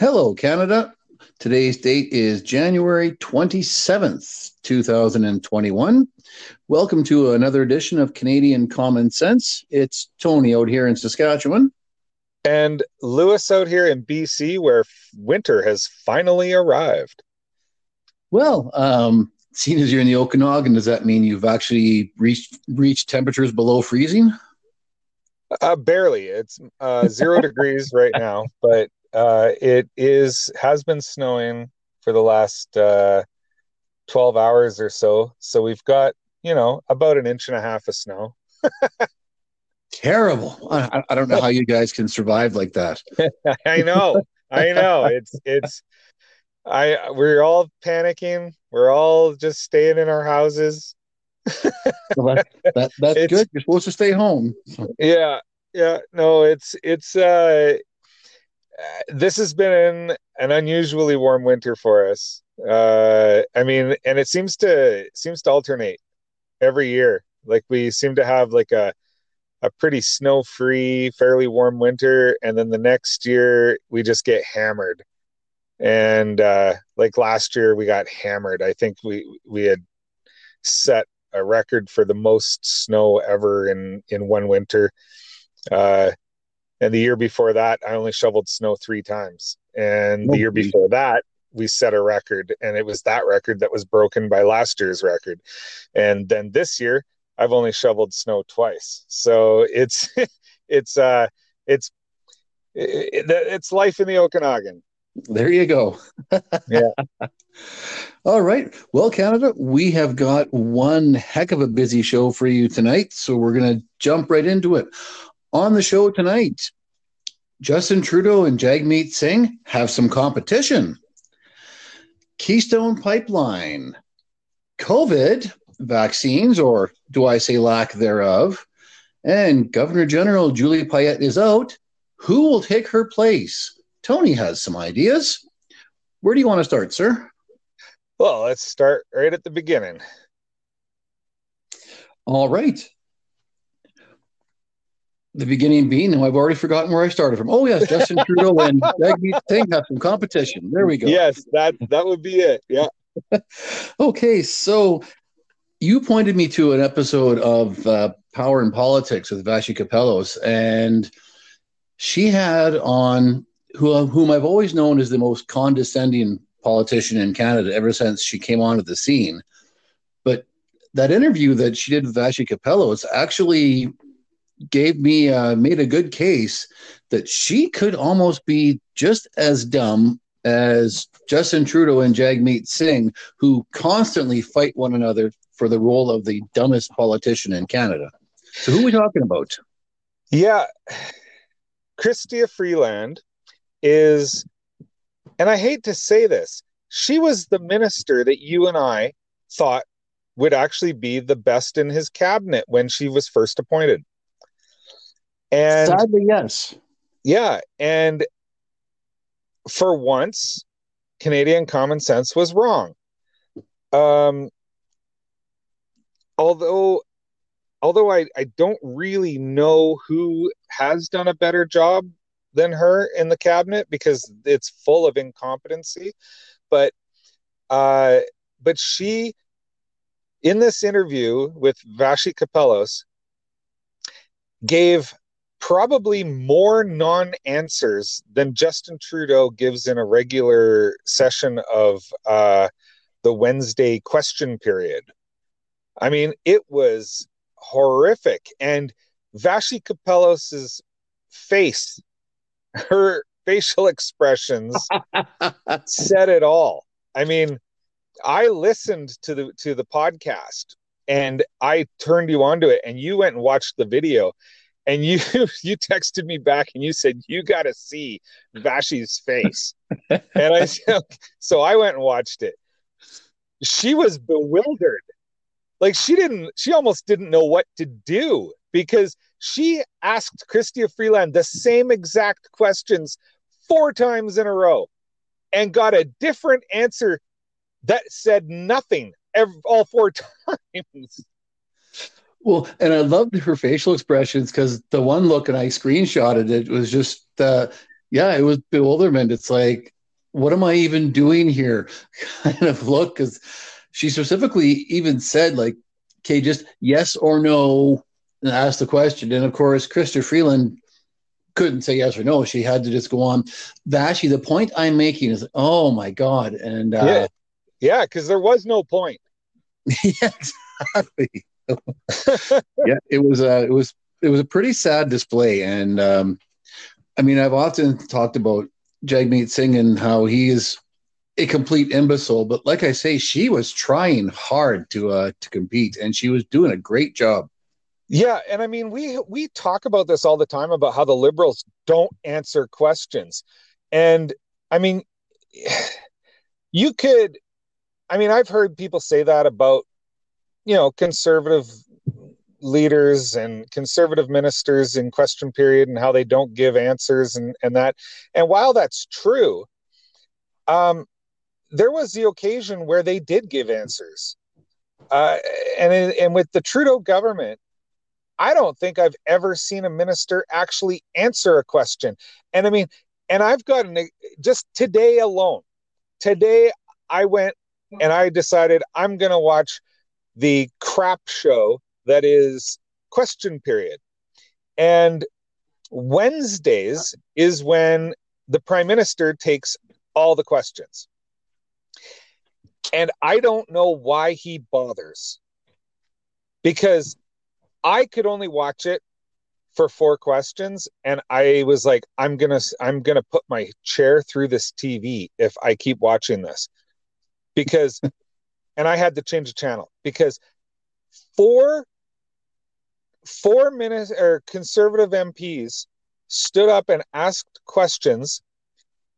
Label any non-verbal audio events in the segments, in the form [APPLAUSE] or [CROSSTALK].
Hello, Canada. Today's date is January 27th, 2021. Welcome to another edition of Canadian Common Sense. It's Tony out here in Saskatchewan. And Lewis out here in BC, where winter has finally arrived. Well, um, seeing as you're in the Okanagan, does that mean you've actually reached reached temperatures below freezing? Uh, barely. It's uh, zero [LAUGHS] degrees right now, but uh, it is has been snowing for the last uh, 12 hours or so. So we've got you know about an inch and a half of snow. Terrible. I, I don't know how you guys can survive like that. [LAUGHS] I know. I know. It's it's I we're all panicking. We're all just staying in our houses. well, that, that, that's [LAUGHS] it's, good. You're supposed to stay home. Yeah, yeah. No, it's it's uh this has been an unusually warm winter for us. Uh I mean, and it seems to seems to alternate every year. Like we seem to have like a a pretty snow free, fairly warm winter, and then the next year we just get hammered. And uh, like last year, we got hammered. I think we we had set a record for the most snow ever in in one winter. Uh, and the year before that, I only shoveled snow three times. And the year before that, we set a record, and it was that record that was broken by last year's record. And then this year, I've only shoveled snow twice. So it's [LAUGHS] it's uh it's it, it's life in the Okanagan. There you go. [LAUGHS] yeah. All right. Well, Canada, we have got one heck of a busy show for you tonight. So we're going to jump right into it. On the show tonight, Justin Trudeau and Jagmeet Singh have some competition. Keystone Pipeline, COVID, vaccines, or do I say lack thereof? And Governor General Julie Payette is out. Who will take her place? Tony has some ideas. Where do you want to start, sir? Well, let's start right at the beginning. All right. The beginning being, I've already forgotten where I started from. Oh yes, Justin Trudeau and Jagmeet Singh have some competition. There we go. Yes, that that would be it. Yeah. [LAUGHS] okay, so you pointed me to an episode of uh, Power and Politics with Vassy Kapelos, and she had on who, whom I've always known as the most condescending politician in Canada ever since she came onto the scene. But that interview that she did with Vassy Kapelos actually gave me uh, made a good case that she could almost be just as dumb as Justin Trudeau and Jagmeet Singh, who constantly fight one another for the role of the dumbest politician in Canada. So, who are we talking about? Yeah, Chrystia Freeland is, and I hate to say this, she was the minister that you and I thought would actually be the best in his cabinet when she was first appointed. And sadly, yes. Yeah. And for once, Canadian common sense was wrong. Um, although although I, I don't really know who has done a better job than her in the cabinet because it's full of incompetency. But uh, but she in this interview with Vassy Kapelos gave probably more non-answers than Justin Trudeau gives in a regular session of uh, the Wednesday question period. I mean, it was horrific. And Vassy Kapelos's face [LAUGHS] her facial expressions [LAUGHS] said it all. I mean, I listened to the to the podcast and I turned you onto it and you went and watched the video and you [LAUGHS] you texted me back and you said you got to see Vassy's face. and I [LAUGHS] said so I went and watched it. She was bewildered. Like she didn't she almost didn't know what to do because she asked Chrystia Freeland the same exact questions four times in a row and got a different answer that said nothing every, all four [LAUGHS] times. Well, and I loved her facial expressions because the one look, and I screenshotted it, was just, uh, yeah, it was bewilderment. It's like, what am I even doing here? [LAUGHS] kind of look, because she specifically even said, like, okay, just yes or no, and asked the question. And of course, Chrystia Freeland couldn't say yes or no. She had to just go on. Actually, the point I'm making is, oh my God. And uh, yeah, yeah, because there was no point. [LAUGHS] yeah, exactly. [LAUGHS] yeah, it was a it was it was a pretty sad display, and um, I mean, I've often talked about Jagmeet Singh and how he is a complete imbecile, but like I say, she was trying hard to uh, to compete, and she was doing a great job. Yeah, and I mean, we we talk about this all the time about how the liberals don't answer questions, and I mean, [SIGHS] you could, I mean, I've heard people say that about you know conservative leaders and conservative ministers in question period and how they don't give answers and and that. And while that's true um there was the occasion where they did give answers. Uh and and with the Trudeau government I don't think I've ever seen a minister actually answer a question. And I mean and I've gotten just today alone today I went and I decided I'm going to watch the crap show that is question period. And Wednesdays is when the prime minister takes all the questions. And I don't know why he bothers. Because I could only watch it for four questions and I was like I'm going to I'm going to put my chair through this TV if I keep watching this. Because and I had to change the channel because four four minutes or conservative MPs stood up and asked questions,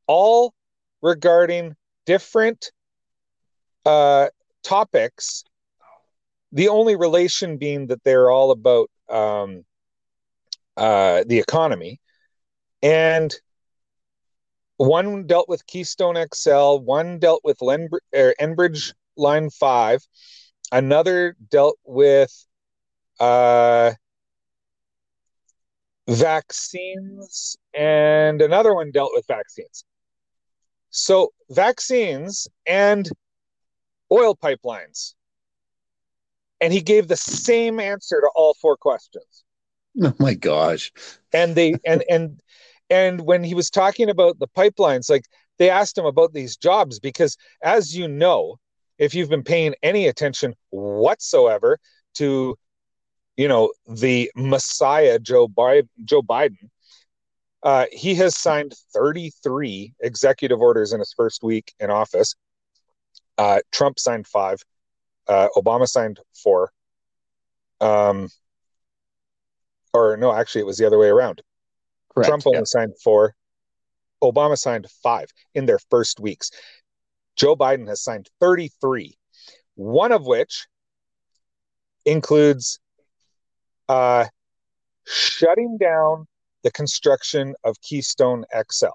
all regarding different uh, topics. The only relation being that they're all about um, uh, the economy, and one dealt with Keystone XL, one dealt with Lenbr- Enbridge Line Five, another dealt with uh, vaccines, and another one dealt with vaccines. So, vaccines and oil pipelines. And he gave the same answer to all four questions. [LAUGHS] Oh my gosh. And they and and and when he was talking about the pipelines, like they asked him about these jobs because as you know, if you've been paying any attention whatsoever to you know the messiah joe biden joe biden uh, he has signed 33 executive orders in his first week in office. Uh, trump signed five. Uh, obama signed four. Um, or no actually it was the other way around. Correct, trump only yeah. signed four. Obama signed five in their first weeks Joe Biden has signed 33, one of which includes uh, shutting down the construction of Keystone XL.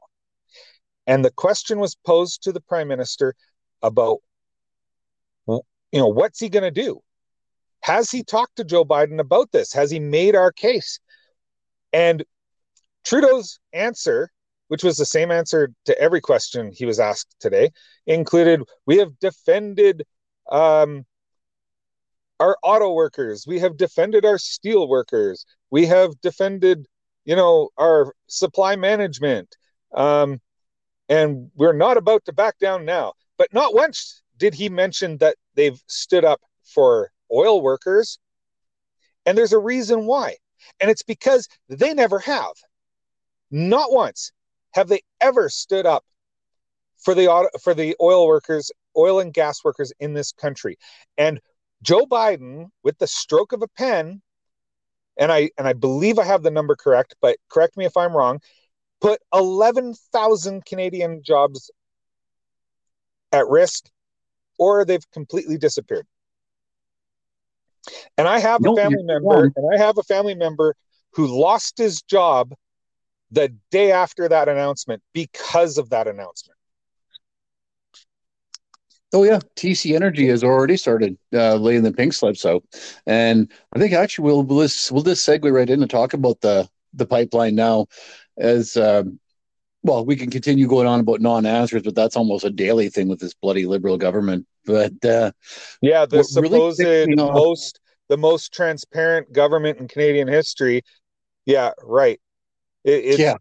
And the question was posed to the prime minister about, you know, what's he going to do? Has he talked to Joe Biden about this? Has he made our case? And Trudeau's answer which was the same answer to every question he was asked today, included We have defended um, our auto workers, we have defended our steel workers, we have defended, you know, our supply management. Um, and we're not about to back down now. But not once did he mention that they've stood up for oil workers. And there's a reason why. And it's because they never have. Not once have they ever stood up for the for the oil workers, oil and gas workers in this country? And Joe Biden, with the stroke of a pen, and I and I believe I have the number correct, but correct me if I'm wrong, put 11,000 Canadian jobs at risk or they've completely disappeared. And I have a family member, and I have a family member who lost his job the day after that announcement because of that announcement. Oh yeah, TC Energy has already started uh, laying the pink slips out, and I think actually we'll we'll just, we'll just segue right in and talk about the the pipeline now, as um, well. We can continue going on about non-answers, but that's almost a daily thing with this bloody liberal government. But uh, yeah, the supposed really most the most transparent government in Canadian history. Yeah, right. It, it's, yeah,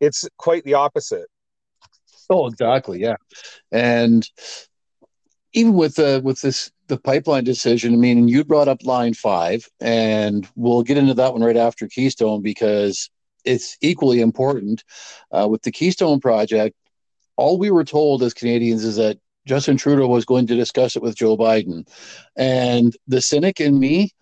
it's quite the opposite. Oh, exactly. Yeah, and even with uh, with this the pipeline decision, I mean, you brought up Line Five, and we'll get into that one right after Keystone because it's equally important. Uh, with the Keystone project, all we were told as Canadians is that Justin Trudeau was going to discuss it with Joe Biden, and the cynic in me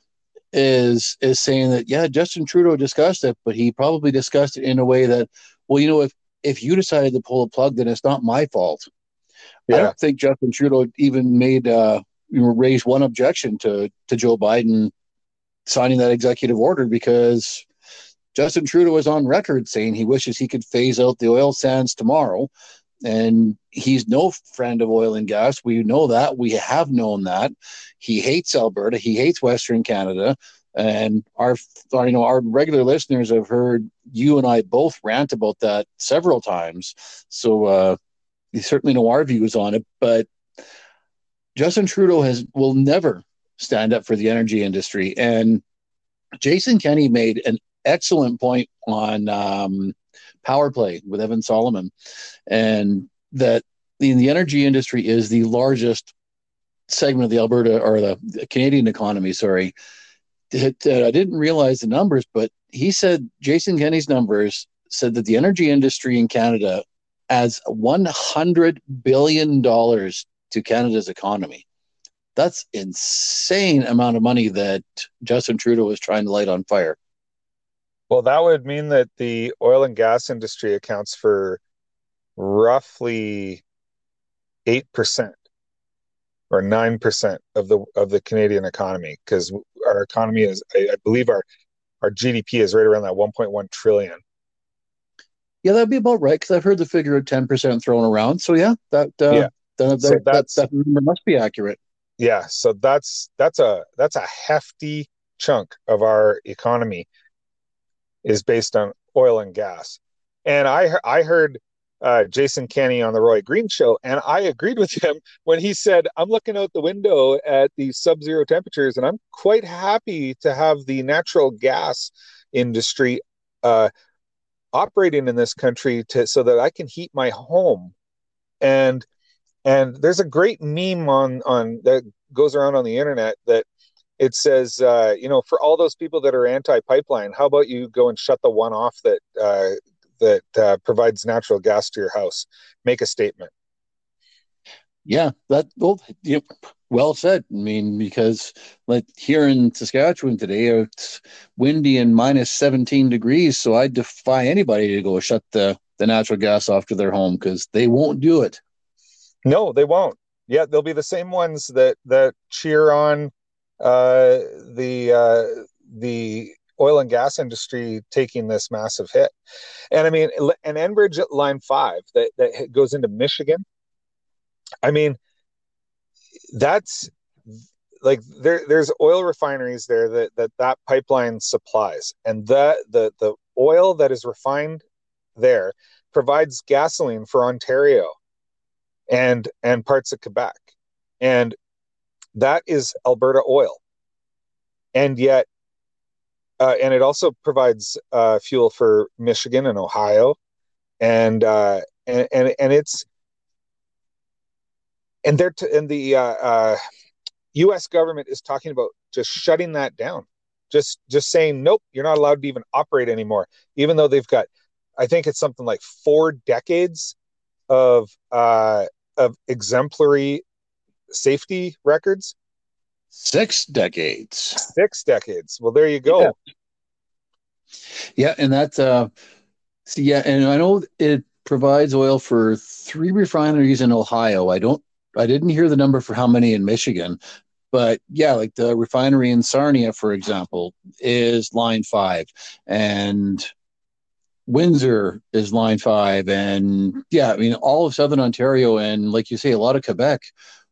is is saying that yeah, Justin Trudeau discussed it, but he probably discussed it in a way that, well, you know, if if you decided to pull a plug, then it's not my fault. Yeah. I don't think Justin Trudeau even made uh, you know, raised one objection to to Joe Biden signing that executive order because Justin Trudeau was on record saying he wishes he could phase out the oil sands tomorrow. And he's no friend of oil and gas. We know that. We have known that. He hates Alberta. He hates Western Canada. And our, our, you know, our regular listeners have heard you and I both rant about that several times. So uh, you certainly know our views on it, but Justin Trudeau has will never stand up for the energy industry. And Jason Kenney made an excellent point on um, Power Play with Evan Solomon, and that the, the energy industry is the largest segment of the Alberta or the, Canadian economy. Sorry, uh, I didn't realize the numbers, but he said Jason Kenney's numbers said that the energy industry in Canada adds $100 billion to Canada's economy. That's insane amount of money that Justin Trudeau is trying to light on fire. Well, that would mean that the oil and gas industry accounts for roughly 8% or 9% of the of the Canadian economy because our economy is I, I believe our our GDP is right around that 1.1 trillion. Yeah, that'd be about right because I've heard the figure of ten percent thrown around. So yeah, that uh, yeah, that, so that, that number must be accurate. Yeah, so that's that's a that's a hefty chunk of our economy is based on oil and gas. And I I heard uh, Jason Kenney on the Roy Green show, and I agreed with him when he said, "I'm looking out the window at the sub-zero temperatures, and I'm quite happy to have the natural gas industry uh, operating in this country to so that I can heat my home. And and there's a great meme on on that goes around on the internet that it says, uh, you know, for all those people that are anti-pipeline, how about you go and shut the one off that uh, that uh, provides natural gas to your house? Make a statement. Yeah, that well, you know, well said. I mean, because like here in Saskatchewan today, it's windy and minus 17 degrees. So I defy anybody to go shut the, the natural gas off to their home because they won't do it. No, they won't. Yeah, they'll be the same ones that that cheer on uh, the uh, the oil and gas industry taking this massive hit. And I mean, an Enbridge Line Five that that goes into Michigan. I mean, that's like there there's oil refineries there that that that pipeline supplies and that the the oil that is refined there provides gasoline for Ontario and and parts of Quebec and that is Alberta oil. And yet uh, and it also provides uh, fuel for Michigan and Ohio. And uh, and, and and it's and they're t- and the uh, uh, U.S. government is talking about just shutting that down, just just saying nope, you're not allowed to even operate anymore, even though they've got, I think it's something like four decades of uh, of exemplary safety records. Six decades. Six decades. Well, there you go. Yeah, yeah and that's uh, see, yeah, and I know it provides oil for three refineries in Ohio. I don't I didn't hear the number for how many in Michigan, but yeah, like the refinery in Sarnia, for example, is line five, and Windsor is line five, and yeah, I mean all of Southern Ontario and like you say, a lot of Quebec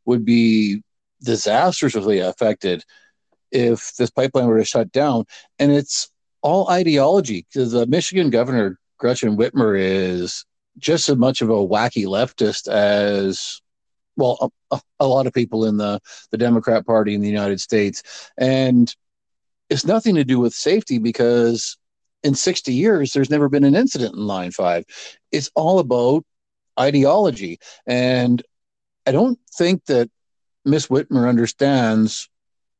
would be disastrously affected if this pipeline were to shut down. And it's all ideology because the Michigan governor, Gretchen Whitmer, is just as much of a wacky leftist as well a, a, lot of people in the the Democrat Party in the United States, and it's nothing to do with safety because in 60 years there's never been an incident in Line Five. It's all about ideology, and I don't think that Miss Whitmer understands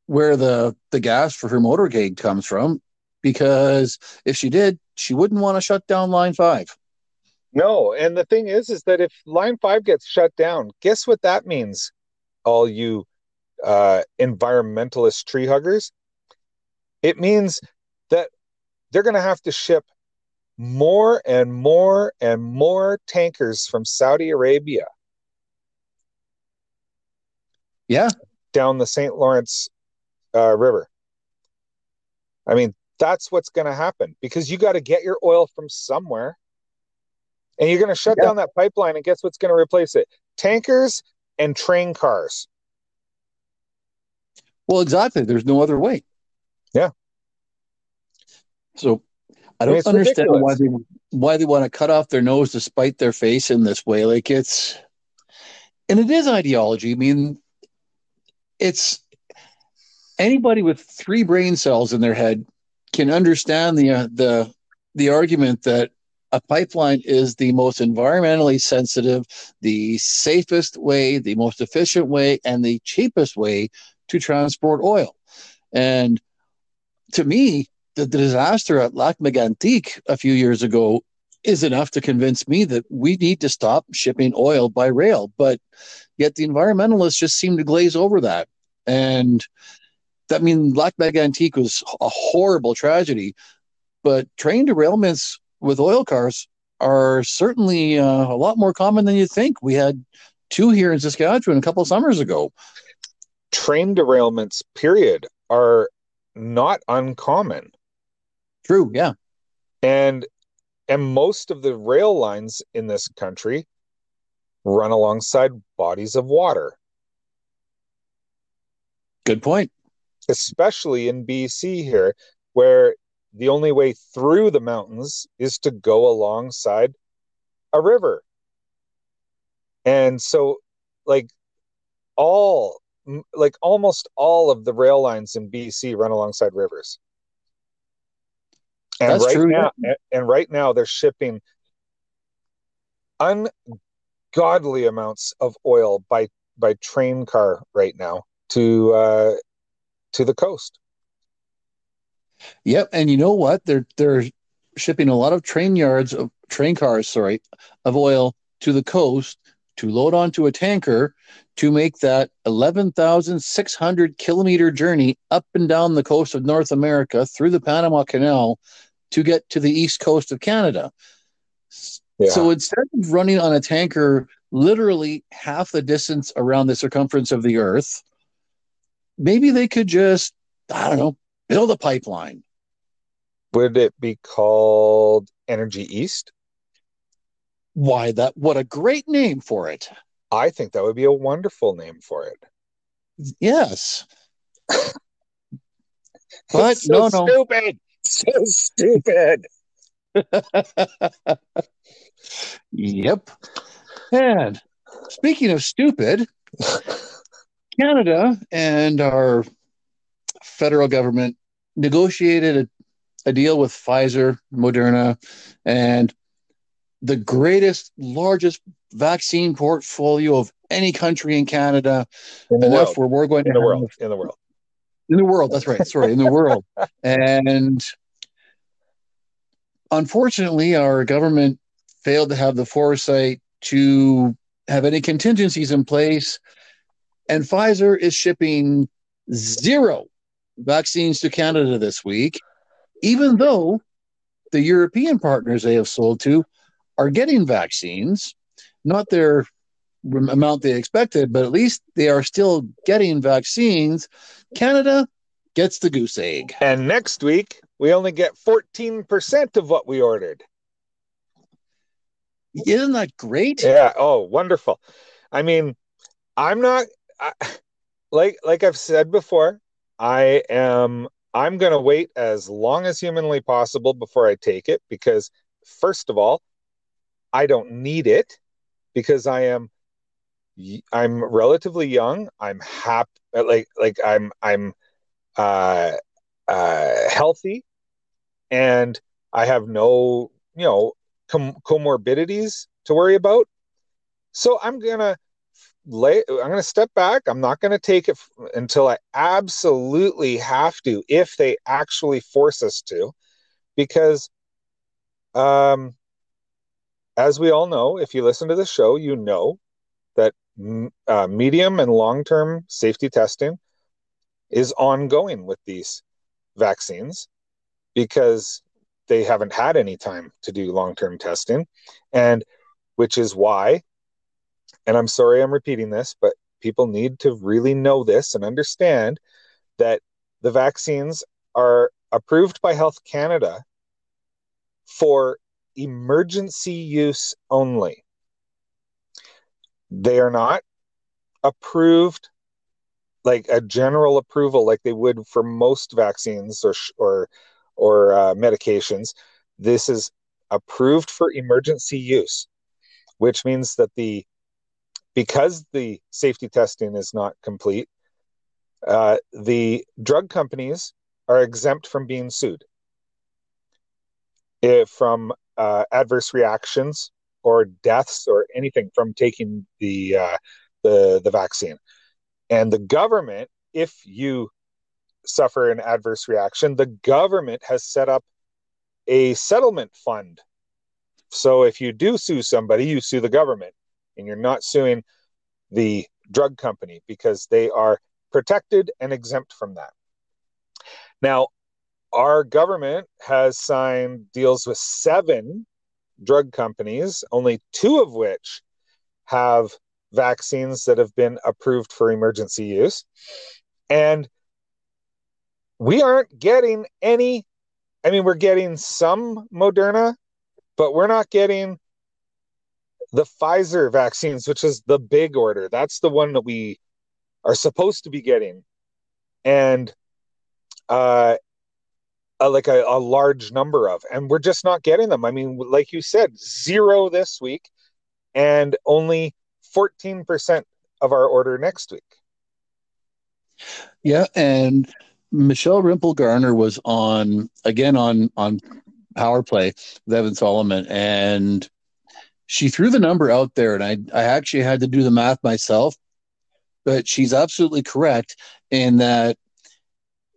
where the the gas for her motorcade comes from because if she did, she wouldn't want to shut down Line Five. No, and the thing is, is that if Line Five gets shut down, guess what that means? All you uh, environmentalist tree huggers, it means that they're going to have to ship more and more and more tankers from Saudi Arabia. Yeah, down the St. Lawrence uh, River. I mean, that's what's going to happen because you got to get your oil from somewhere and you're going to shut yeah. down that pipeline and guess what's going to replace it tankers and train cars well exactly there's no other way yeah so i don't I mean, understand ridiculous. why they why they want to cut off their nose to spite their face in this way like it's and it is ideology i mean it's anybody with three brain cells in their head can understand the uh, the the argument that a pipeline is the most environmentally sensitive, the safest way, the most efficient way, and the cheapest way to transport oil. And to me, the, the disaster at Lac Mégantic a few years ago is enough to convince me that we need to stop shipping oil by rail. But yet the environmentalists just seem to glaze over that. And that I mean, Lac Mégantic was a horrible tragedy, but train derailments with oil cars are certainly uh, a lot more common than you think. We had two here in Saskatchewan a couple summers ago. Train derailments, period, are not uncommon. True, yeah. And and most of the rail lines in this country run alongside bodies of water. Good point. Especially in BC here, where the only way through the mountains is to go alongside a river. And so, like, all, like, almost all of the rail lines in BC run alongside rivers. And That's right true, now, and right now they're shipping ungodly amounts of oil by by train car right now to uh, to the coast. Yep, and you know what? They're they're shipping a lot of train yards of train cars, sorry, of oil to the coast to load onto a tanker to make that 11,600 kilometer journey up and down the coast of North America through the Panama Canal to get to the east coast of Canada. Yeah. So instead of running on a tanker literally half the distance around the circumference of the earth, maybe they could just, I don't know, build a pipeline. Would it be called Energy East? Why that what a great name for it. I think that would be a wonderful name for it. Yes. [LAUGHS] but so no no stupid. So stupid. yep. And speaking of stupid, Canada and our federal government negotiated a, a deal with Pfizer, Moderna, and the greatest, largest vaccine portfolio of any country in Canada. In enough world. where we're going in to the world. In the world. In the world. That's right. Sorry, in the world. [LAUGHS] And unfortunately, our government failed to have the foresight to have any contingencies in place. And Pfizer is shipping zero vaccines to Canada this week, even though the European partners they have sold to are getting vaccines, not their amount they expected, but at least they are still getting vaccines. Canada gets the goose egg. And next week, we only get 14% of what we ordered. Isn't that great? Yeah. Oh, wonderful. I mean, I'm not I, like like I've said before, I am I'm going to wait as long as humanly possible before I take it because first of all, I don't need it because I am I'm relatively young. I'm happy like like I'm I'm uh uh healthy and I have no, you know, com- comorbidities to worry about. So I'm to lay i'm to step back i'm not to take it f- until i absolutely have to if they actually force us to because um as we all know if you listen to the show you know uh, medium and long term safety testing is ongoing with these vaccines because they haven't had any time to do long term testing and which is why and I'm sorry I'm repeating this, but people need to really know this and understand that the vaccines are approved by Health Canada for emergency use only. They are not approved like a general approval like they would for most vaccines or or or uh, medications. This is approved for emergency use, which means that the because the safety testing is not complete, uh, the drug companies are exempt from being sued if from uh, adverse reactions or deaths or anything from taking the uh, the the vaccine. And the government, if you suffer an adverse reaction, the government has set up a settlement fund. So if you do sue somebody, you sue the government and you're not suing the drug company because they are protected and exempt from that. Now, our government has signed deals with seven drug companies, only two of which have vaccines that have been approved for emergency use. And we aren't getting any, I mean, we're getting some Moderna, but we're not getting the Pfizer vaccines, which is the big order. That's the one that we are supposed to be getting. And uh, uh, like a, a, large number of, and we're just not getting them. I mean, like you said, zero this week, and only fourteen percent of our order next week. Yeah, and Michelle Rempel Garner was on again on on Power Play with Evan Solomon, and she threw the number out there, and I I actually had to do the math myself, but she's absolutely correct in that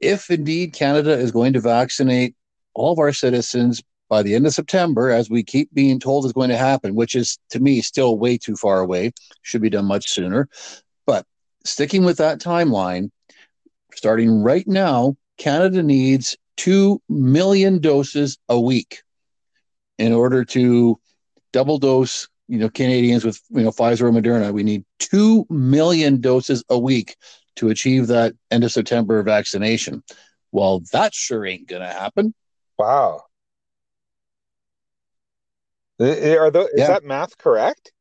if indeed Canada is going to vaccinate all of our citizens by the end of September, as we keep being told is going to happen, which is to me still way too far away, should be done much sooner. But sticking with that timeline, starting right now, Canada needs 2 million doses a week in order to double dose you know Canadians with you know Pfizer or Moderna. We need 2 million doses a week to achieve that end of September vaccination. Well, that sure ain't going to happen. Wow. Are the, is that math correct?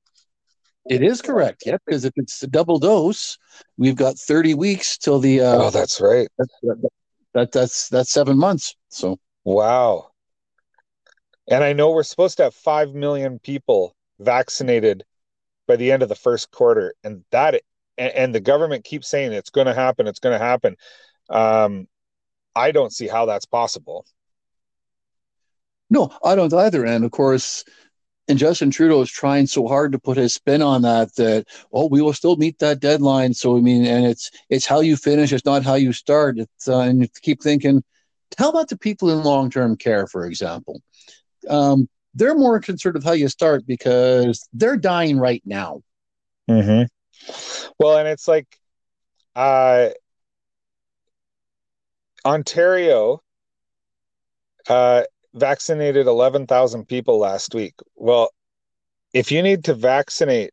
It is correct. Yeah, because if it's a double dose, we've got 30 weeks till the. Uh, oh, that's right. That, that, that, that's that's seven months. So. Wow. And I know we're supposed to have five million people vaccinated by the end of the first quarter, and that and, and the government keeps saying it's going to happen, it's going to happen. Um, I don't see how that's possible. No, I don't either. And of course, and Justin Trudeau is trying so hard to put his spin on that that oh we will still meet that deadline. So I mean, and it's it's how you finish, it's not how you start. It's uh, and you keep thinking, how about the people in long term care, for example? Um, they're more concerned with how you start because they're dying right now. Mm-hmm. Well, and it's like uh, Ontario uh, vaccinated 11,000 people last week. Well, if you need to vaccinate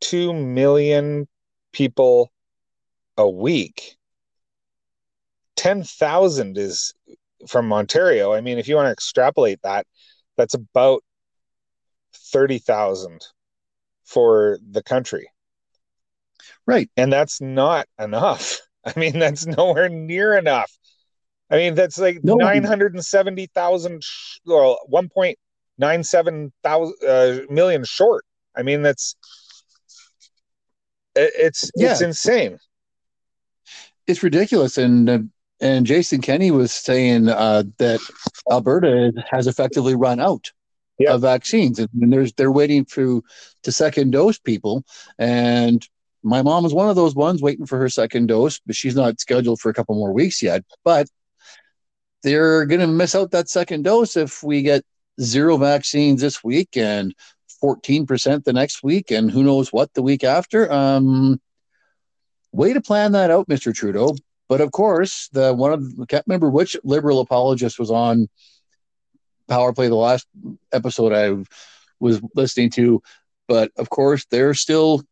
2 million people a week, 10,000 is from Ontario. I mean, if you want to extrapolate that, that's about 30,000 for the country. Right. And that's not enough. [LAUGHS] I mean, that's nowhere near enough. I mean, that's like no. 970,000 or 1.97 thousand uh, million short. I mean, that's it's yeah. it's insane. It's ridiculous, and uh, and Jason Kenney was saying uh, that Alberta has effectively run out yeah. of vaccines, and there's they're waiting to to second dose people. And my mom is one of those ones waiting for her second dose, but she's not scheduled for a couple more weeks yet. But they're going to miss out that second dose if we get zero vaccines this week and 14% the next week and who knows what the week after. Um, way to plan that out, Mr. Trudeau. But of course, the one of I can't remember which liberal apologist was on Power Play the last episode I was listening to, but of course they're still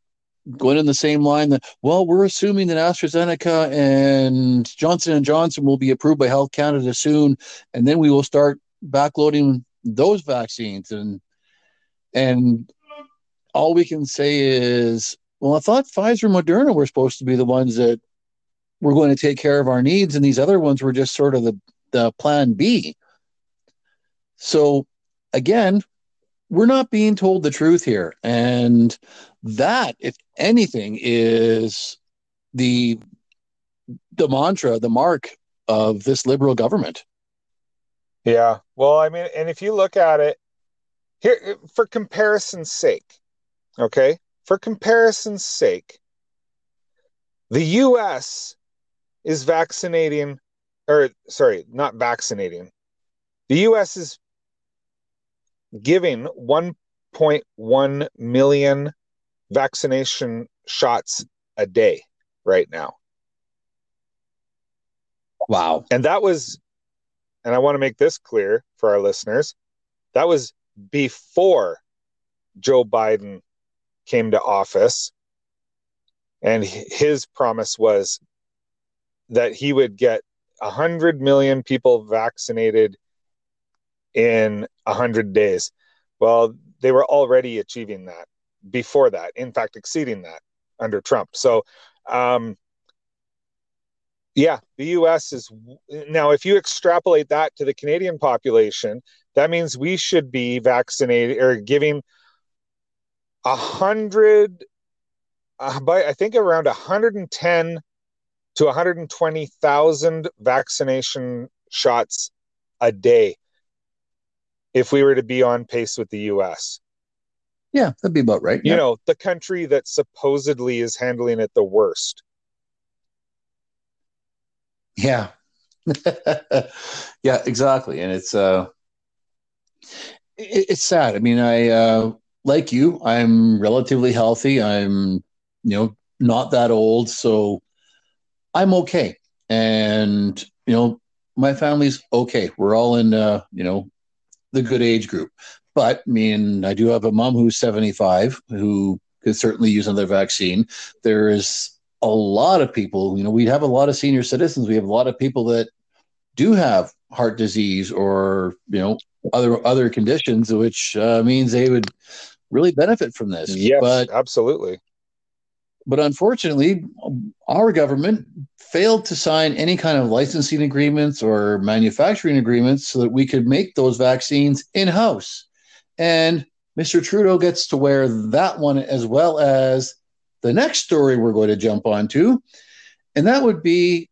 going in the same line that well we're assuming that AstraZeneca and Johnson and Johnson will be approved by Health Canada soon and then we will start backloading those vaccines. And and all we can say is well I thought Pfizer and Moderna were supposed to be the ones that were going to take care of our needs and these other ones were just sort of the the plan B. So again we're not being told the truth here. And that if anything is the the mantra the mark of this liberal government. Yeah. Well i mean and if you look at it here for comparison's sake okay? For comparison's sake the us is vaccinating or sorry not vaccinating. The us is giving 1.1 million vaccination shots a day right now. Wow. And that was, and I want to make this clear for our listeners that was before Joe Biden came to office. And his promise was that he would get 100 million people vaccinated in 100 days. Well, they were already achieving that before that, in fact, exceeding that under Trump. So, um, yeah, the US is now, if you extrapolate that to the Canadian population, that means we should be vaccinated or giving a hundred, uh, by I think around 110 to 120,000 vaccination shots a day if we were to be on pace with the US. Yeah, that'd be about right. You yeah. know, the country that supposedly is handling it the worst. Yeah. [LAUGHS] yeah, exactly. And it's uh it, it's sad. I mean, I uh like you, I'm relatively healthy. I'm you know, not that old, so I'm okay. And you know, my family's okay. We're all in uh, you know, the good age group. But I mean, I do have a mom who's 75 who could certainly use another vaccine. There is a lot of people, you know, we have a lot of senior citizens. We have a lot of people that do have heart disease or, you know, other other conditions, which uh, means they would really benefit from this. Yes, but, absolutely. But unfortunately, our government failed to sign any kind of licensing agreements or manufacturing agreements so that we could make those vaccines in house. And Mr. Trudeau gets to wear that one as well as the next story we're going to jump onto. And that would be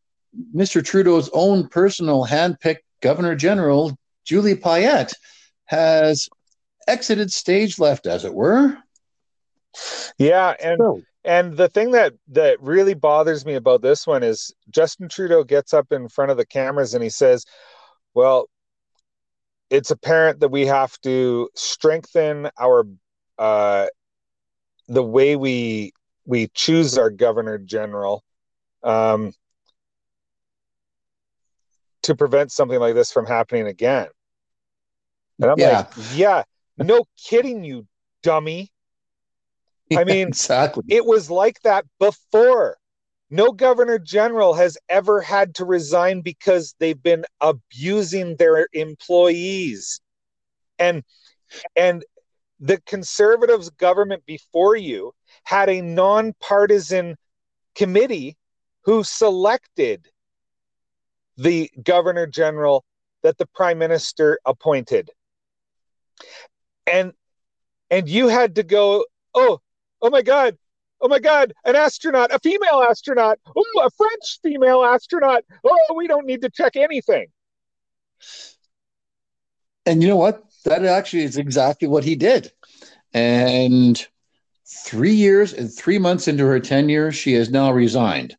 Mr. Trudeau's own personal handpicked Governor General, Julie Payette, has exited stage left, as it were. Yeah, and so, and the thing that that really bothers me about this one is Justin Trudeau gets up in front of the cameras and he says, "Well, it's apparent that we have to strengthen our uh, the way we we choose our governor general um, to prevent something like this from happening again." And I'm yeah. like, "Yeah, no kidding, you dummy." [LAUGHS] I mean, exactly. It was like that before. No governor general has ever had to resign because they've been abusing their employees. And and the conservatives government before you had a nonpartisan committee who selected the governor general that the prime minister appointed. And and you had to go, oh, oh my God, oh my God, an astronaut, a female astronaut, oh, a French female astronaut. Oh, we don't need to check anything. And you know what? That actually is exactly what he did. And three years and three months into her tenure, she has now resigned.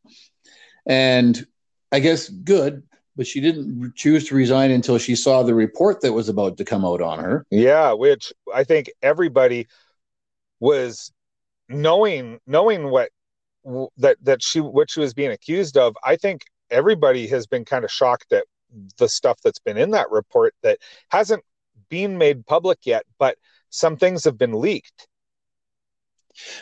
And I guess good, but she didn't choose to resign until she saw the report that was about to come out on her. Yeah, which I think everybody was knowing knowing what that that she what she was being accused of. I think everybody has been kind of shocked at the stuff that's been in that report that hasn't been made public yet, but some things have been leaked.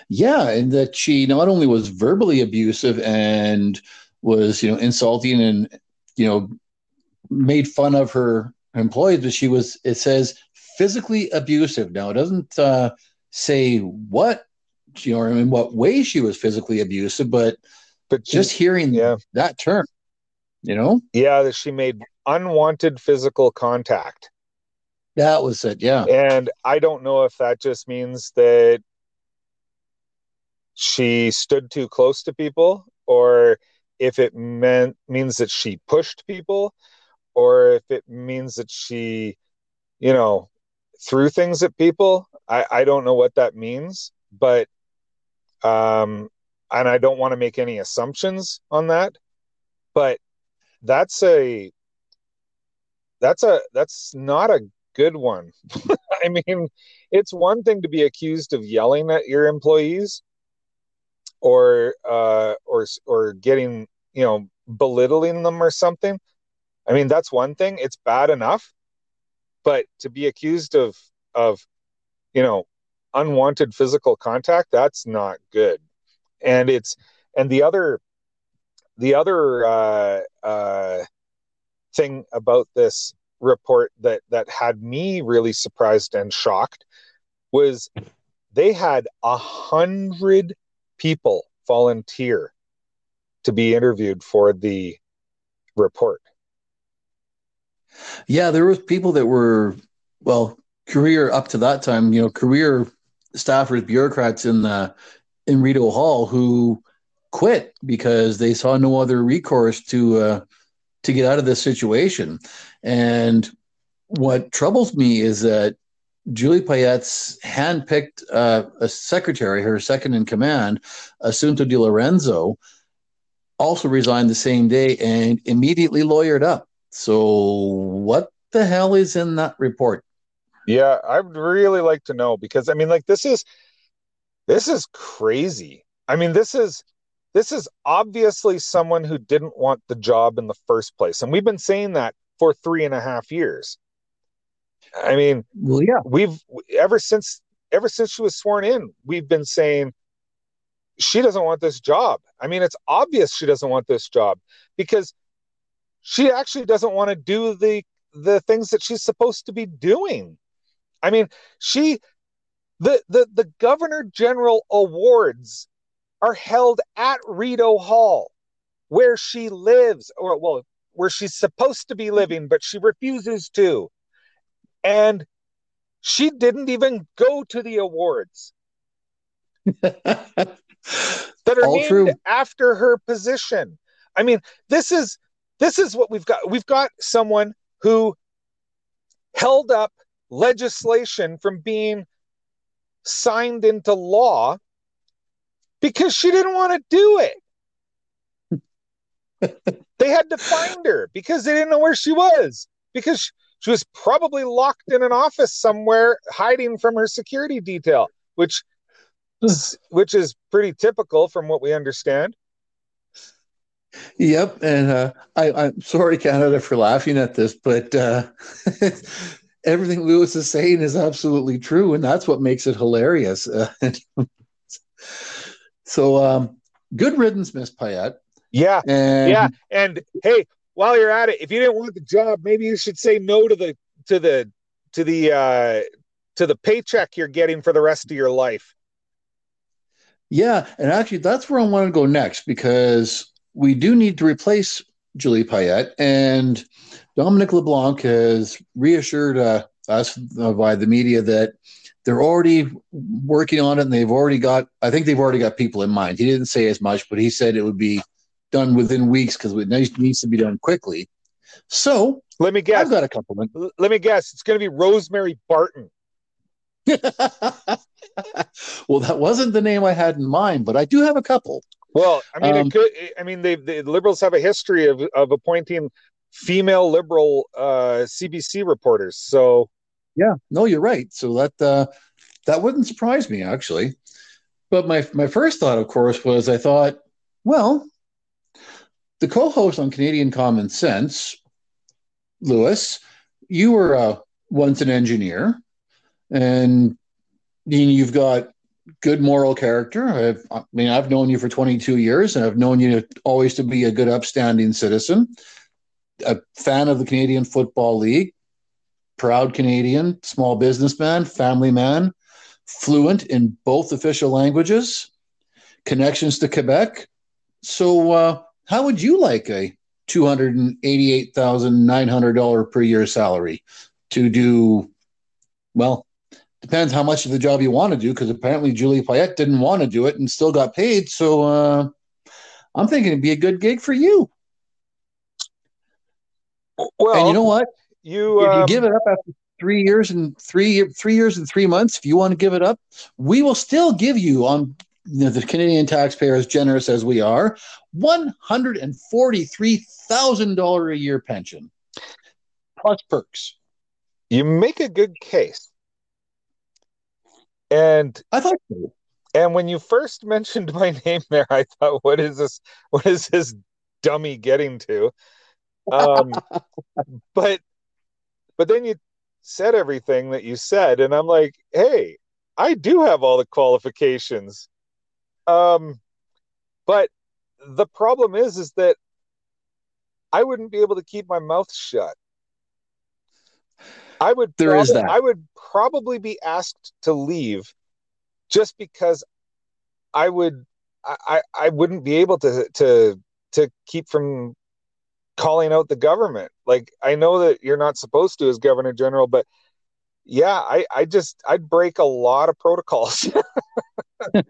Yeah, and that she not only was verbally abusive and was, you know, insulting and, you know, made fun of her employees, but she was, it says, physically abusive. Now, it doesn't uh, say what, you know, in what way she was physically abusive, but but just hearing yeah. that term, you know? Yeah, that she made unwanted physical contact. That was it, yeah. And I don't know if that just means that she stood too close to people or if it meant means that she pushed people or if it means that she you know threw things at people i i don't know what that means but um and i don't want to make any assumptions on that but that's a that's a that's not a good one [LAUGHS] i mean it's one thing to be accused of yelling at your employees or uh, or or getting you know belittling them or something. I mean that's one thing. It's bad enough, but to be accused of of you know unwanted physical contact that's not good. And it's and the other the other uh, uh, thing about this report that that had me really surprised and shocked was they had a hundred people volunteer to be interviewed for the report. Yeah, there was people that were well, career up to that time, you know, career staffers, bureaucrats in the in Rideau Hall who quit because they saw no other recourse to uh, to get out of this situation. And what troubles me is that Julie Payette's handpicked uh, a secretary, her second in command, Assunta Di Lorenzo, also resigned the same day and immediately lawyered up. So, what the hell is in that report? Yeah, I'd really like to know because I mean, like, this is this is crazy. I mean, this is this is obviously someone who didn't want the job in the first place, and we've been saying that for three and a half years. I mean, well, yeah, we've ever since ever since she was sworn in, we've been saying she doesn't want this job. I mean, it's obvious she doesn't want this job because she actually doesn't want to do the the things that she's supposed to be doing. I mean, she the the the governor general awards are held at Rideau Hall where she lives or well where she's supposed to be living but she refuses to and she didn't even go to the awards [LAUGHS] that are All named true. after her position. I mean, this is this is what we've got. We've got someone who held up legislation from being signed into law because she didn't want to do it. [LAUGHS] they had to find her because they didn't know where she was because she was probably locked in an office somewhere, hiding from her security detail, which which is pretty typical from what we understand. Yep, and uh, I, I'm sorry, Canada, for laughing at this, but uh, [LAUGHS] everything Lewis is saying is absolutely true, and that's what makes it hilarious. [LAUGHS] So, um, good riddance, Miss Payette. Yeah, and, yeah, and hey, while you're at it, if you didn't want the job, maybe you should say no to the to the to the uh, to the paycheck you're getting for the rest of your life. Yeah, and actually, that's where I want to go next because we do need to replace Julie Payette, and Dominic LeBlanc has reassured uh, us uh, by the media that they're already working on it, and they've already got. I think they've already got people in mind. He didn't say as much, but he said it would be done within weeks because it needs to be done quickly. So let me guess. I've got a compliment. Let me guess. It's going to be Rosemary Barton. [LAUGHS] [LAUGHS] well, that wasn't the name I had in mind, but I do have a couple. Well, I mean, um, it could. I mean, they, the liberals have a history of of appointing female liberal uh, CBC reporters. So, yeah, no, you're right. So that uh, that wouldn't surprise me actually. But my my first thought, of course, was I thought, well, the co-host on Canadian Common Sense, Lewis, you were uh, once an engineer and you've got good moral character. I've, I mean, I've known you for 22 years, and I've known you always to be a good, upstanding citizen, a fan of the Canadian Football League, proud Canadian, small businessman, family man, fluent in both official languages, connections to Quebec. So, uh, how would you like a $288,900 per year salary to do, well, depends how much of the job you want to do because apparently Julie Payette didn't want to do it and still got paid. So uh, I'm thinking it'd be a good gig for you. Well, and you know what? You, um, you give it up after three years and three three years and three months. If you want to give it up, we will still give you on you know, the Canadian taxpayers, generous as we are, one hundred and forty three thousand dollar a year pension plus perks. You make a good case. And I thought so. And when you first mentioned my [LAUGHS] name there, I thought, what is this? What is this dummy getting to? Um, [LAUGHS] but but then you said everything that you said, and I'm like, hey, I do have all the qualifications. Um, but the problem is, is that I wouldn't be able to keep my mouth shut. I would there prob- is that. I would probably be asked to leave just because I would I, I wouldn't be able to to to keep from calling out the government. Like I know that you're not supposed to as governor general, but yeah, I, I just I'd break a lot of protocols. [LAUGHS] [LAUGHS]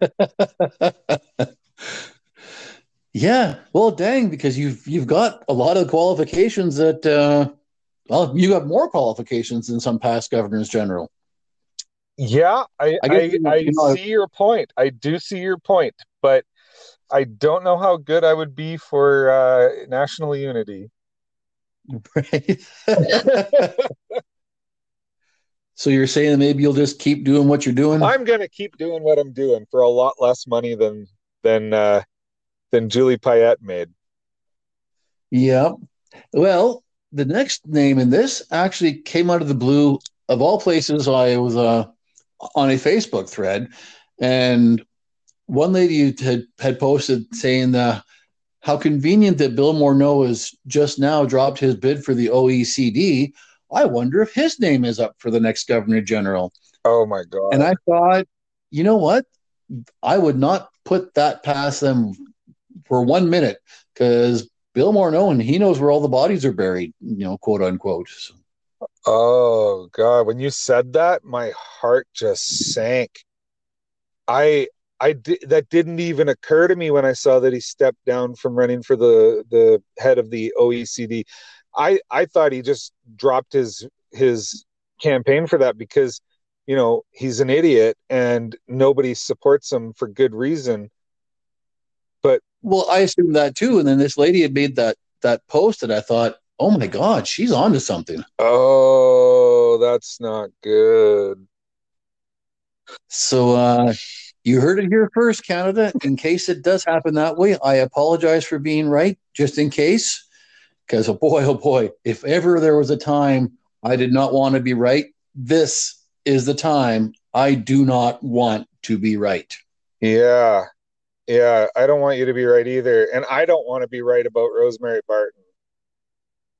yeah, well, dang, because you've you've got a lot of qualifications that uh, well, you have more qualifications than some past governors general. Yeah, I I, I, I you know, see your point. I do see your point, but I don't know how good I would be for uh, national unity. Right. [LAUGHS] so you're saying maybe you'll just keep doing what you're doing? I'm going to keep doing what I'm doing for a lot less money than than uh, than Julie Payette made. Yeah. Well, the next name in this actually came out of the blue. Of all places, I was uh, on a Facebook thread, and one lady had had posted saying uh, how convenient that Bill Morneau has just now dropped his bid for the OECD. I wonder if his name is up for the next governor general. Oh my god! And I thought, you know what? I would not put that past them for one minute because Bill Morneau, he knows where all the bodies are buried, you know, quote unquote. So. Oh God, when you said that, my heart just sank. I I di- that didn't even occur to me when I saw that he stepped down from running for the the head of the OECD. I I thought he just dropped his his campaign for that because you know he's an idiot and nobody supports him for good reason. But well, I assumed that too. And then this lady had made that that post, and I thought, oh my god, she's on to something. Oh, that's not good. So uh, you heard it here first, Canada. In case it does happen that way, I apologize for being right, just in case. Because oh boy, oh boy, if ever there was a time I did not want to be right, this is the time I do not want to be right. Yeah, yeah, I don't want you to be right either, and I don't want to be right about Rosemary Barton.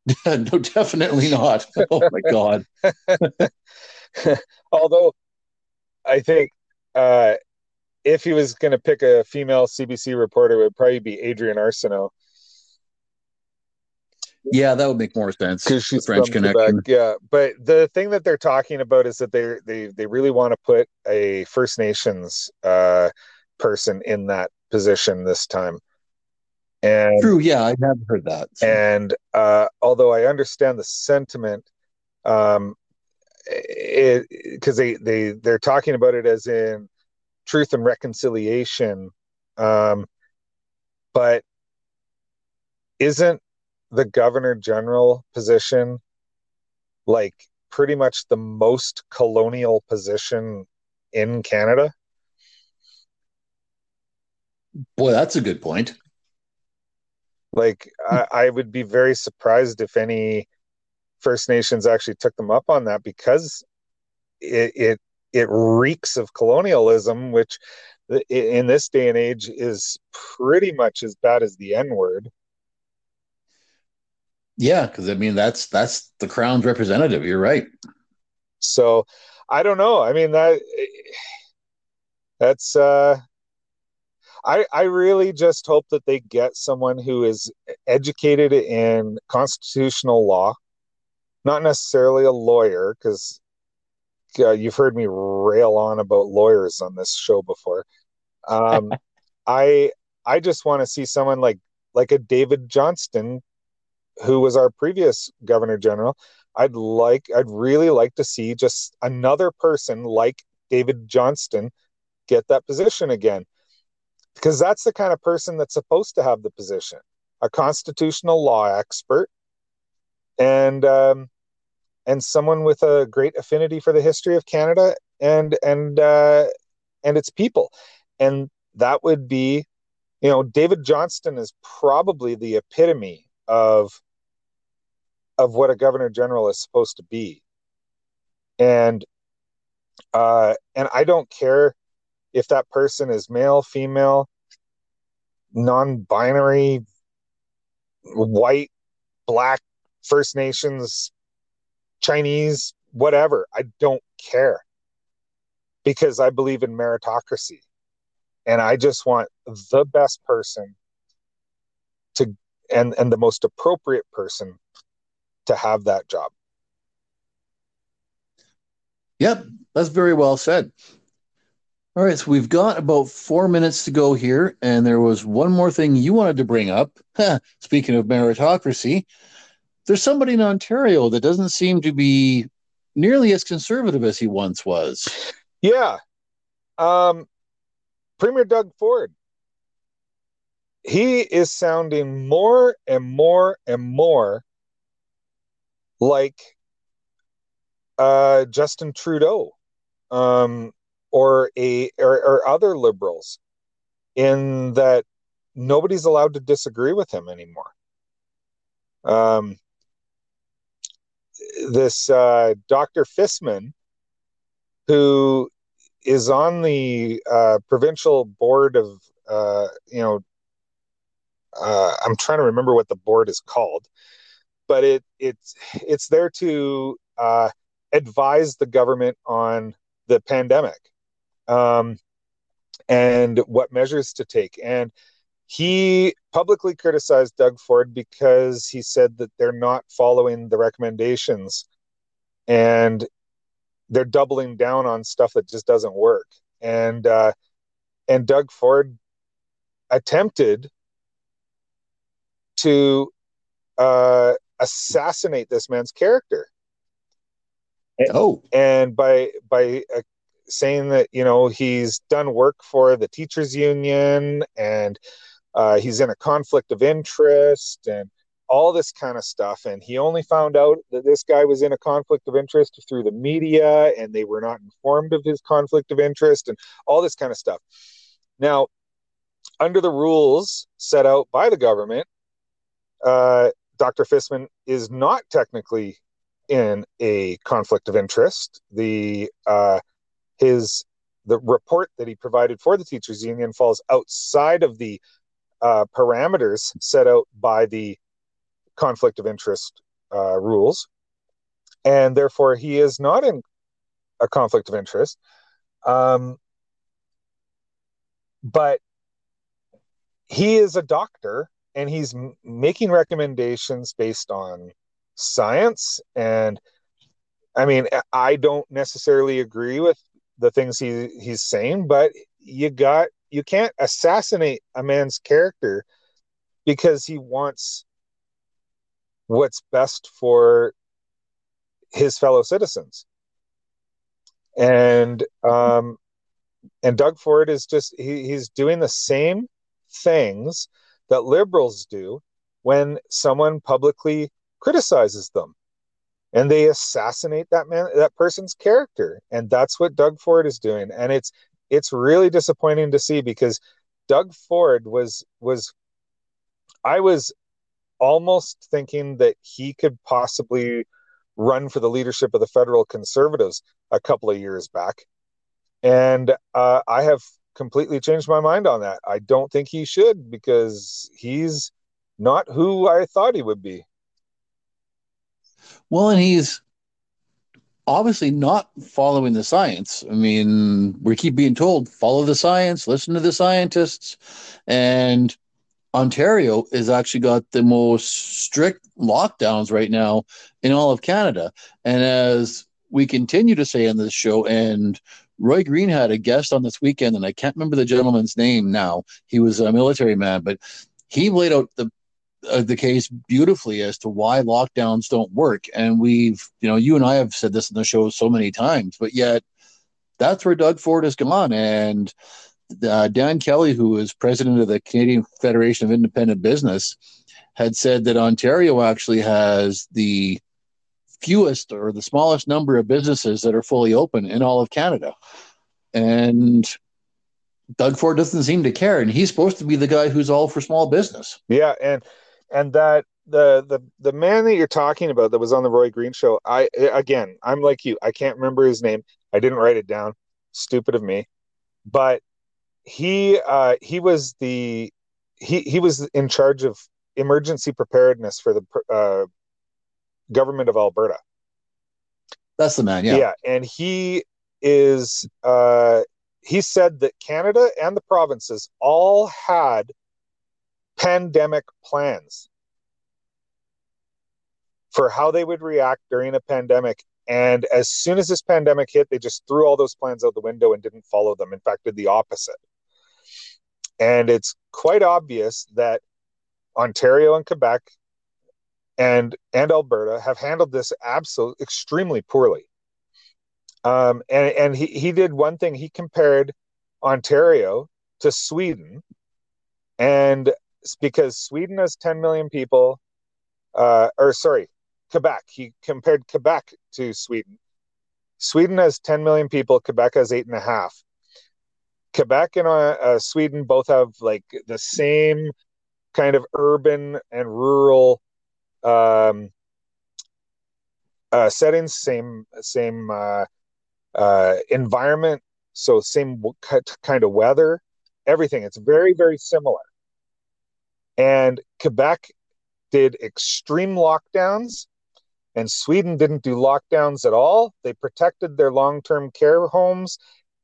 [LAUGHS] no, definitely not. [LAUGHS] Oh my god. [LAUGHS] Although I think uh, if he was going to pick a female CBC reporter, it would probably be Adrienne Arsenault. Yeah, that would make more sense because she's French connection. Yeah, but the thing that they're talking about is that they they they really want to put a First Nations uh, person in that position this time. And True, yeah, I have heard that. so. and uh, although I understand the sentiment, um, it because they they they're talking about it as in truth and reconciliation, um, but isn't the governor general position like pretty much the most colonial position in Canada? Boy, that's a good point. Like, I, I would be very surprised if any First Nations actually took them up on that because it it, it reeks of colonialism, which in this day and age is pretty much as bad as the N word. Yeah, because I mean that's that's the crown's representative. You're right. So I don't know. I mean that that's uh I I really just hope that they get someone who is educated in constitutional law, not necessarily a lawyer because uh, you've heard me rail on about lawyers on this show before. Um [LAUGHS] I I just want to see someone like like a David Johnston who was our previous governor general. I'd like I'd really like to see just another person like David Johnston get that position again. Because that's the kind of person that's supposed to have the position. A constitutional law expert and um, and someone with a great affinity for the history of Canada and and uh, and its people. And that would be, you know, David Johnston is probably the epitome of of what a governor general is supposed to be. And uh, and I don't care if that person is male, female, non-binary, white, black, First Nations, Chinese, whatever. I don't care because I believe in meritocracy. And I just want the best person to and and the most appropriate person to have that job. Yep, that's very well said. All right, so we've got about four minutes to go here, and there was one more thing you wanted to bring up. [LAUGHS] Speaking of meritocracy, there's somebody in Ontario that doesn't seem to be nearly as conservative as he once was. Yeah. Um, Premier Doug Ford. He is sounding more and more and more like uh, Justin Trudeau um, or a or, or other liberals in that nobody's allowed to disagree with him anymore. Um, this uh, Dr. Fisman, who is on the uh, provincial board of, uh, you know, uh, I'm trying to remember what the board is called, but it it's it's there to uh, advise the government on the pandemic um, and what measures to take. And he publicly criticized Doug Ford because he said that they're not following the recommendations and they're doubling down on stuff that just doesn't work. And uh, and Doug Ford attempted to uh, assassinate this man's character Oh, and by by uh, saying that you know he's done work for the teachers union and uh, he's in a conflict of interest and all this kind of stuff and he only found out that this guy was in a conflict of interest through the media and they were not informed of his conflict of interest and all this kind of stuff now under the rules set out by the government uh, dr Fisman is not technically in a conflict of interest. The uh, his the report that he provided for the teachers union falls outside of the uh, parameters set out by the conflict of interest uh, rules, and therefore he is not in a conflict of interest. Um, but he is a doctor and he's m- making recommendations based on science and i mean i don't necessarily agree with the things he he's saying but you got you can't assassinate a man's character because he wants what's best for his fellow citizens. And um and doug ford is just he, he's doing the same things that liberals do when someone publicly criticizes them and they assassinate that man that person's character. And that's what doug ford is doing. And it's it's really disappointing to see because doug ford was was i was almost thinking that he could possibly run for the leadership of the federal conservatives a couple of years back. And uh, i have completely changed my mind on that. I don't think he should because he's not who i thought he would be Well, and he's obviously not following the science. I mean, we keep being told follow the science, listen to the scientists, and Ontario has actually got the most strict lockdowns right now in all of Canada. And as we continue to say on this show, and Roy Green had a guest on this weekend, and I can't remember the gentleman's name now. He was a military man, but he laid out the uh, the case beautifully as to why lockdowns don't work. And we've, you know, you and I have said this in the show so many times, but yet that's where Doug Ford has gone. And uh, Dan Kelly, who is president of the Canadian Federation of Independent Business, had said that Ontario actually has the fewest or the smallest number of businesses that are fully open in all of Canada. And Doug Ford doesn't seem to care, and he's supposed to be the guy who's all for small business. Yeah, and and that the the the man that you're talking about that was on the Roy Green show, I again, I'm like you, I can't remember his name. I didn't write it down. Stupid of me. But he uh he was the he he was in charge of emergency preparedness for the uh government of Alberta. That's the man, yeah. Yeah, and he is uh he said that Canada and the provinces all had pandemic plans for how they would react during a pandemic. And as soon as this pandemic hit, they just threw all those plans out the window and didn't follow them. In fact, did the opposite. And it's quite obvious that Ontario and Quebec and and Alberta have handled this absolutely extremely poorly. Um, and and he, he did one thing. He compared Ontario to Sweden, and because Sweden has 10 million people, uh, or sorry, Quebec. He compared Quebec to Sweden. Sweden has 10 million people. Quebec has eight and a half. Quebec and uh, uh, Sweden both have like the same kind of urban and rural um, uh, settings, same same uh, uh, environment, so same kind of weather, everything. It's very very similar. And Quebec did extreme lockdowns, and Sweden didn't do lockdowns at all. They protected their long term care homes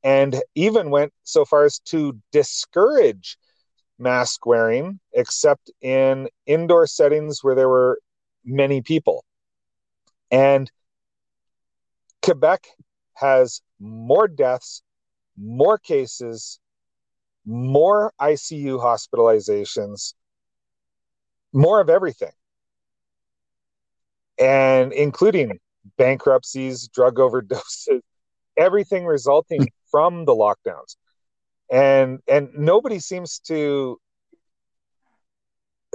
and even went so far as to discourage mask wearing, except in indoor settings where there were many people. And Quebec has more deaths, more cases, more ICU hospitalizations, more of everything. And including bankruptcies, drug overdoses, [LAUGHS] everything resulting [LAUGHS] from the lockdowns. And and nobody seems to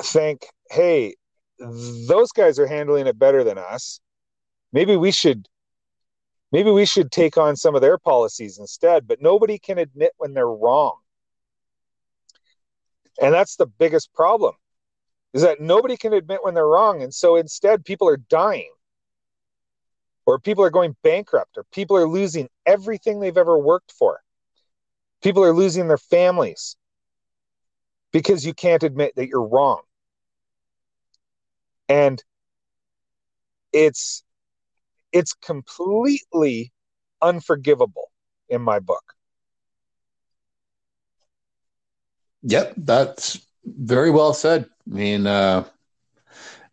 think, hey, those guys are handling it better than us. Maybe we should maybe we should take on some of their policies instead, but nobody can admit when they're wrong. And that's the biggest problem is that nobody can admit when they're wrong. And so instead, people are dying, or people are going bankrupt, or people are losing everything they've ever worked for. People are losing their families because you can't admit that you're wrong. And it's it's completely unforgivable in my book. Yep, that's very well said. I mean, uh,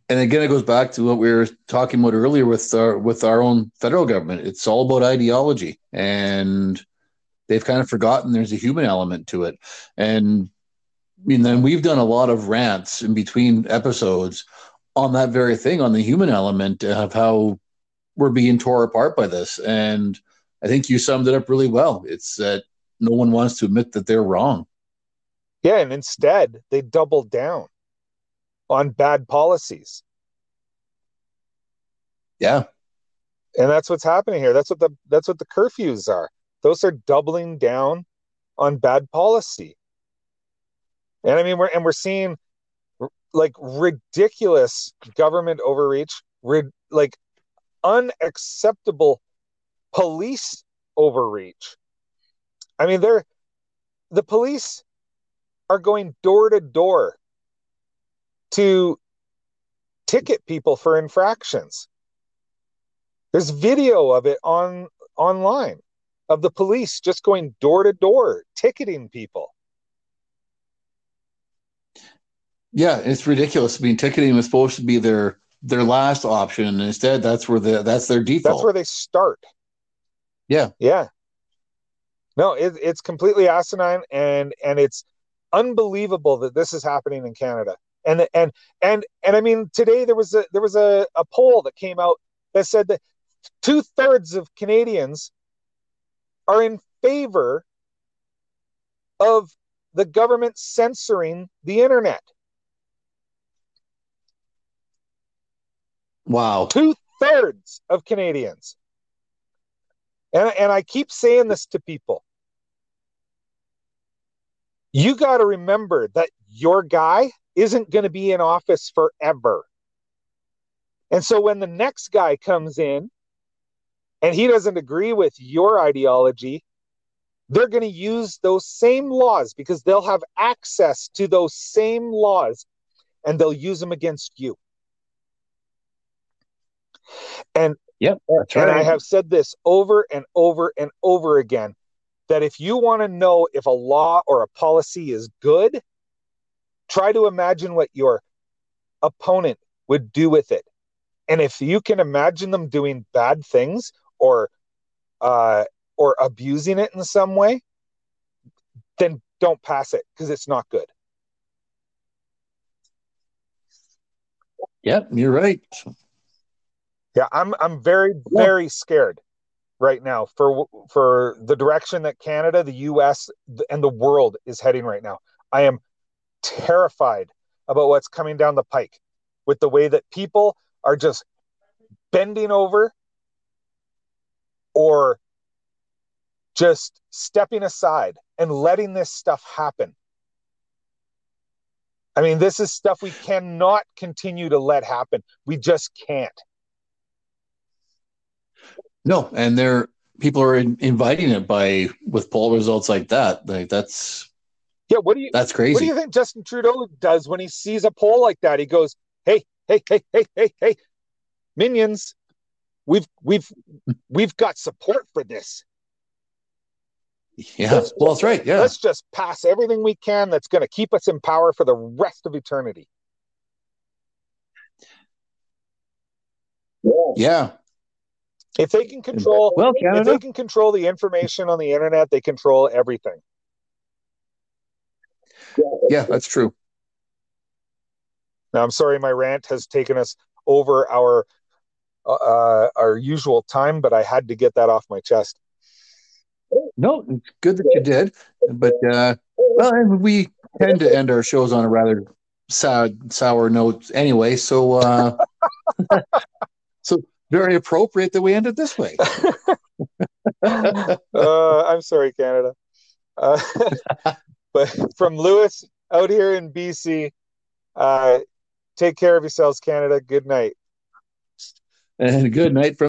and again, it goes back to what we were talking about earlier with our with our own federal government. It's all about ideology, and they've kind of forgotten there's a human element to it. And I mean, then we've done a lot of rants in between episodes on that very thing, on the human element of how we're being tore apart by this. And I think you summed it up really well. It's that no one wants to admit that they're wrong. Yeah, and instead they double down on bad policies. Yeah. And that's what's happening here. That's what the that's what the curfews are. Those are doubling down on bad policy. And I mean we're and we're seeing like ridiculous government overreach, rid, like unacceptable police overreach. I mean they're the police are going door to door to ticket people for infractions. There's video of it on online of the police just going door to door ticketing people. Yeah, it's ridiculous. I mean, ticketing was supposed to be their their last option, and instead, that's where the that's their default. That's where they start. Yeah, yeah. No, it, it's completely asinine, and and it's unbelievable that this is happening in Canada. And and and and I mean, today there was a there was a, a poll that came out that said that two thirds of Canadians are in favor of the government censoring the internet. Wow. Two thirds of Canadians. And, and I keep saying this to people you got to remember that your guy isn't going to be in office forever. And so when the next guy comes in and he doesn't agree with your ideology, they're going to use those same laws because they'll have access to those same laws and they'll use them against you. And yep, right. And I have said this over and over and over again that if you want to know if a law or a policy is good, try to imagine what your opponent would do with it. And if you can imagine them doing bad things or uh, or abusing it in some way, then don't pass it because it's not good. Yep, you're right. Yeah, I'm I'm very very scared right now for for the direction that Canada, the US and the world is heading right now. I am terrified about what's coming down the pike with the way that people are just bending over or just stepping aside and letting this stuff happen. I mean, this is stuff we cannot continue to let happen. We just can't. No, and they're people are in, inviting it by with poll results like that. Like that's yeah. What do you? That's crazy. What do you think Justin Trudeau does when he sees a poll like that? He goes, "Hey, hey, hey, hey, hey, hey, minions, we've we've [LAUGHS] we've got support for this." Yeah, let's, well, that's right. Yeah, let's just pass everything we can that's going to keep us in power for the rest of eternity. Yeah, if they can control, well, Canada, if they can control the information on the internet, they control everything. Yeah, that's true. Now, I'm sorry, my rant has taken us over our uh, our usual time, but I had to get that off my chest. No, it's good that you did, but uh, well, and we tend to end our shows on a rather sad, sour note anyway. So, uh, [LAUGHS] [LAUGHS] so very appropriate that we ended this way. [LAUGHS] uh, I'm sorry, Canada. Uh, [LAUGHS] but from Lewis out here in BC, uh, take care of yourselves, Canada. Good night. And good night from